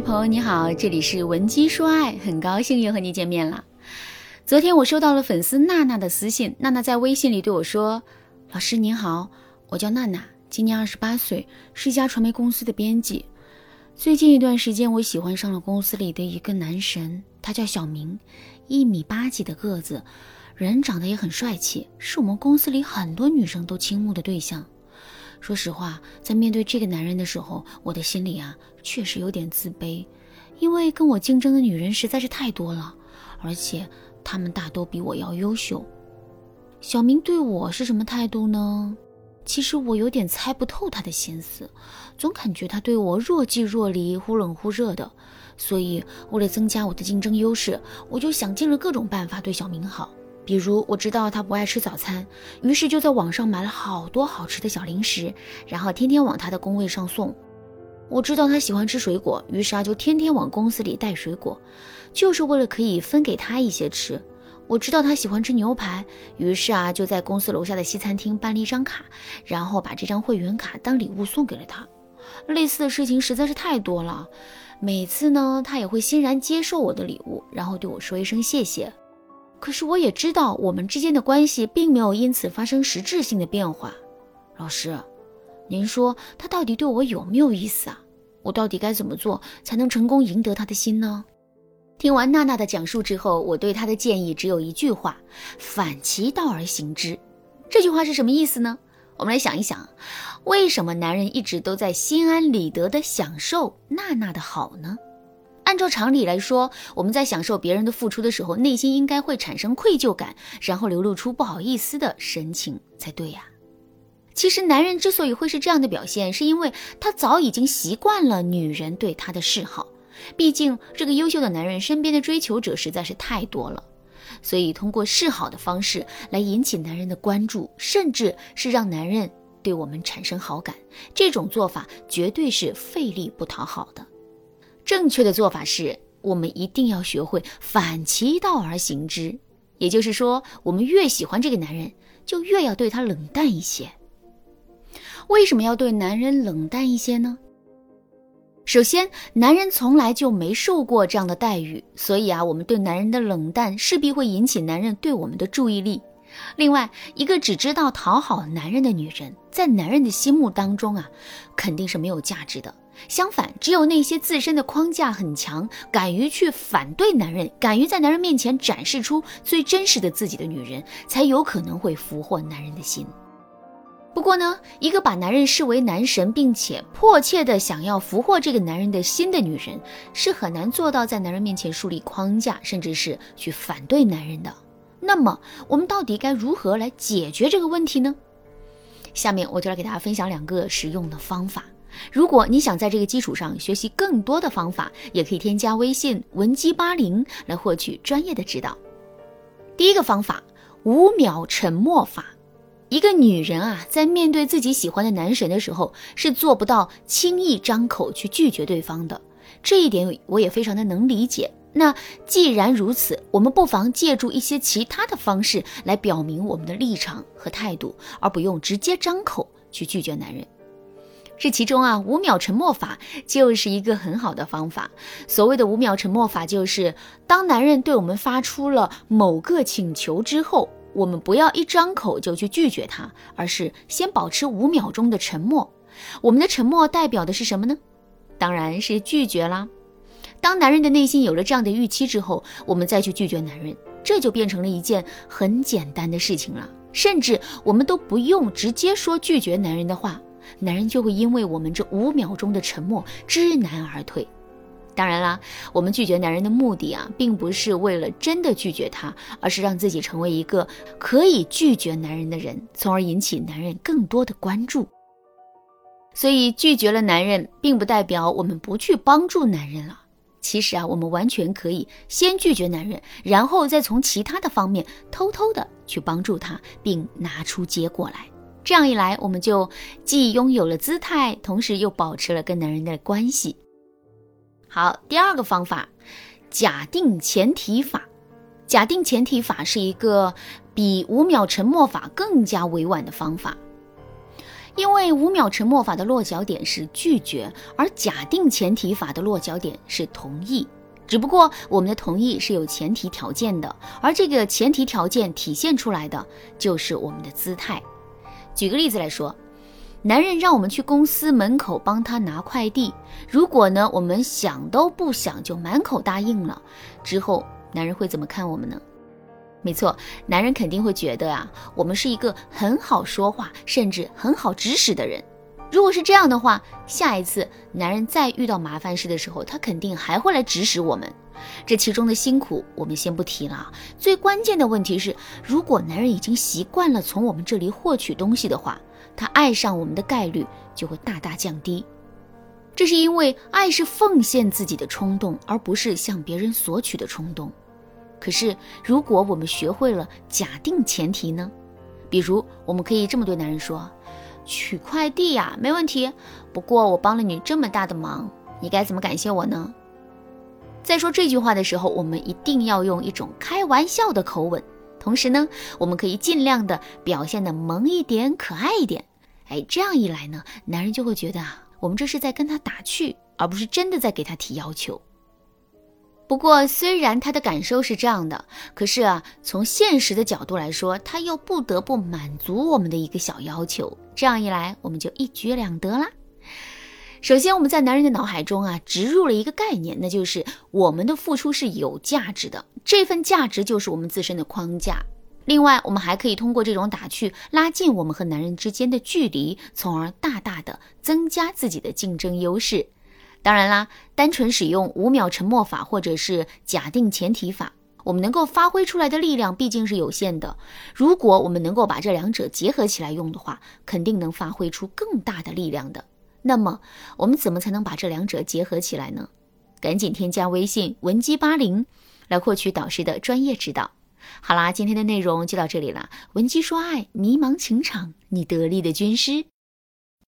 朋友你好，这里是文姬说爱，很高兴又和你见面了。昨天我收到了粉丝娜娜的私信，娜娜在微信里对我说：“老师您好，我叫娜娜，今年二十八岁，是一家传媒公司的编辑。最近一段时间，我喜欢上了公司里的一个男神，他叫小明，一米八几的个子，人长得也很帅气，是我们公司里很多女生都倾慕的对象。”说实话，在面对这个男人的时候，我的心里啊确实有点自卑，因为跟我竞争的女人实在是太多了，而且她们大都比我要优秀。小明对我是什么态度呢？其实我有点猜不透他的心思，总感觉他对我若即若离、忽冷忽热的。所以为了增加我的竞争优势，我就想尽了各种办法对小明好。比如我知道他不爱吃早餐，于是就在网上买了好多好吃的小零食，然后天天往他的工位上送。我知道他喜欢吃水果，于是啊就天天往公司里带水果，就是为了可以分给他一些吃。我知道他喜欢吃牛排，于是啊就在公司楼下的西餐厅办了一张卡，然后把这张会员卡当礼物送给了他。类似的事情实在是太多了，每次呢他也会欣然接受我的礼物，然后对我说一声谢谢。可是我也知道，我们之间的关系并没有因此发生实质性的变化。老师，您说他到底对我有没有意思啊？我到底该怎么做才能成功赢得他的心呢？听完娜娜的讲述之后，我对她的建议只有一句话：反其道而行之。这句话是什么意思呢？我们来想一想，为什么男人一直都在心安理得地享受娜娜的好呢？按照常理来说，我们在享受别人的付出的时候，内心应该会产生愧疚感，然后流露出不好意思的神情才对呀。其实，男人之所以会是这样的表现，是因为他早已经习惯了女人对他的示好。毕竟，这个优秀的男人身边的追求者实在是太多了，所以通过示好的方式来引起男人的关注，甚至是让男人对我们产生好感，这种做法绝对是费力不讨好的。正确的做法是，我们一定要学会反其道而行之。也就是说，我们越喜欢这个男人，就越要对他冷淡一些。为什么要对男人冷淡一些呢？首先，男人从来就没受过这样的待遇，所以啊，我们对男人的冷淡势必会引起男人对我们的注意力。另外，一个只知道讨好男人的女人，在男人的心目当中啊，肯定是没有价值的。相反，只有那些自身的框架很强、敢于去反对男人、敢于在男人面前展示出最真实的自己的女人，才有可能会俘获男人的心。不过呢，一个把男人视为男神，并且迫切的想要俘获这个男人的心的女人，是很难做到在男人面前树立框架，甚至是去反对男人的。那么，我们到底该如何来解决这个问题呢？下面我就来给大家分享两个实用的方法。如果你想在这个基础上学习更多的方法，也可以添加微信文姬八零来获取专业的指导。第一个方法，五秒沉默法。一个女人啊，在面对自己喜欢的男神的时候，是做不到轻易张口去拒绝对方的。这一点我也非常的能理解。那既然如此，我们不妨借助一些其他的方式来表明我们的立场和态度，而不用直接张口去拒绝男人。这其中啊，五秒沉默法就是一个很好的方法。所谓的五秒沉默法，就是当男人对我们发出了某个请求之后，我们不要一张口就去拒绝他，而是先保持五秒钟的沉默。我们的沉默代表的是什么呢？当然是拒绝啦。当男人的内心有了这样的预期之后，我们再去拒绝男人，这就变成了一件很简单的事情了。甚至我们都不用直接说拒绝男人的话。男人就会因为我们这五秒钟的沉默知难而退。当然啦，我们拒绝男人的目的啊，并不是为了真的拒绝他，而是让自己成为一个可以拒绝男人的人，从而引起男人更多的关注。所以，拒绝了男人，并不代表我们不去帮助男人了。其实啊，我们完全可以先拒绝男人，然后再从其他的方面偷偷的去帮助他，并拿出结果来。这样一来，我们就既拥有了姿态，同时又保持了跟男人的关系。好，第二个方法，假定前提法。假定前提法是一个比五秒沉默法更加委婉的方法。因为五秒沉默法的落脚点是拒绝，而假定前提法的落脚点是同意。只不过我们的同意是有前提条件的，而这个前提条件体现出来的就是我们的姿态。举个例子来说，男人让我们去公司门口帮他拿快递，如果呢我们想都不想就满口答应了，之后男人会怎么看我们呢？没错，男人肯定会觉得啊，我们是一个很好说话，甚至很好指使的人。如果是这样的话，下一次男人再遇到麻烦事的时候，他肯定还会来指使我们。这其中的辛苦我们先不提了，最关键的问题是，如果男人已经习惯了从我们这里获取东西的话，他爱上我们的概率就会大大降低。这是因为爱是奉献自己的冲动，而不是向别人索取的冲动。可是，如果我们学会了假定前提呢？比如，我们可以这么对男人说：“取快递呀，没问题。不过我帮了你这么大的忙，你该怎么感谢我呢？”在说这句话的时候，我们一定要用一种开玩笑的口吻，同时呢，我们可以尽量的表现的萌一点、可爱一点。哎，这样一来呢，男人就会觉得啊，我们这是在跟他打趣，而不是真的在给他提要求。不过，虽然他的感受是这样的，可是啊，从现实的角度来说，他又不得不满足我们的一个小要求。这样一来，我们就一举两得啦。首先，我们在男人的脑海中啊，植入了一个概念，那就是我们的付出是有价值的，这份价值就是我们自身的框架。另外，我们还可以通过这种打趣，拉近我们和男人之间的距离，从而大大的增加自己的竞争优势。当然啦，单纯使用五秒沉默法或者是假定前提法，我们能够发挥出来的力量毕竟是有限的。如果我们能够把这两者结合起来用的话，肯定能发挥出更大的力量的。那么，我们怎么才能把这两者结合起来呢？赶紧添加微信文姬八零，来获取导师的专业指导。好啦，今天的内容就到这里了。文姬说爱，迷茫情场，你得力的军师。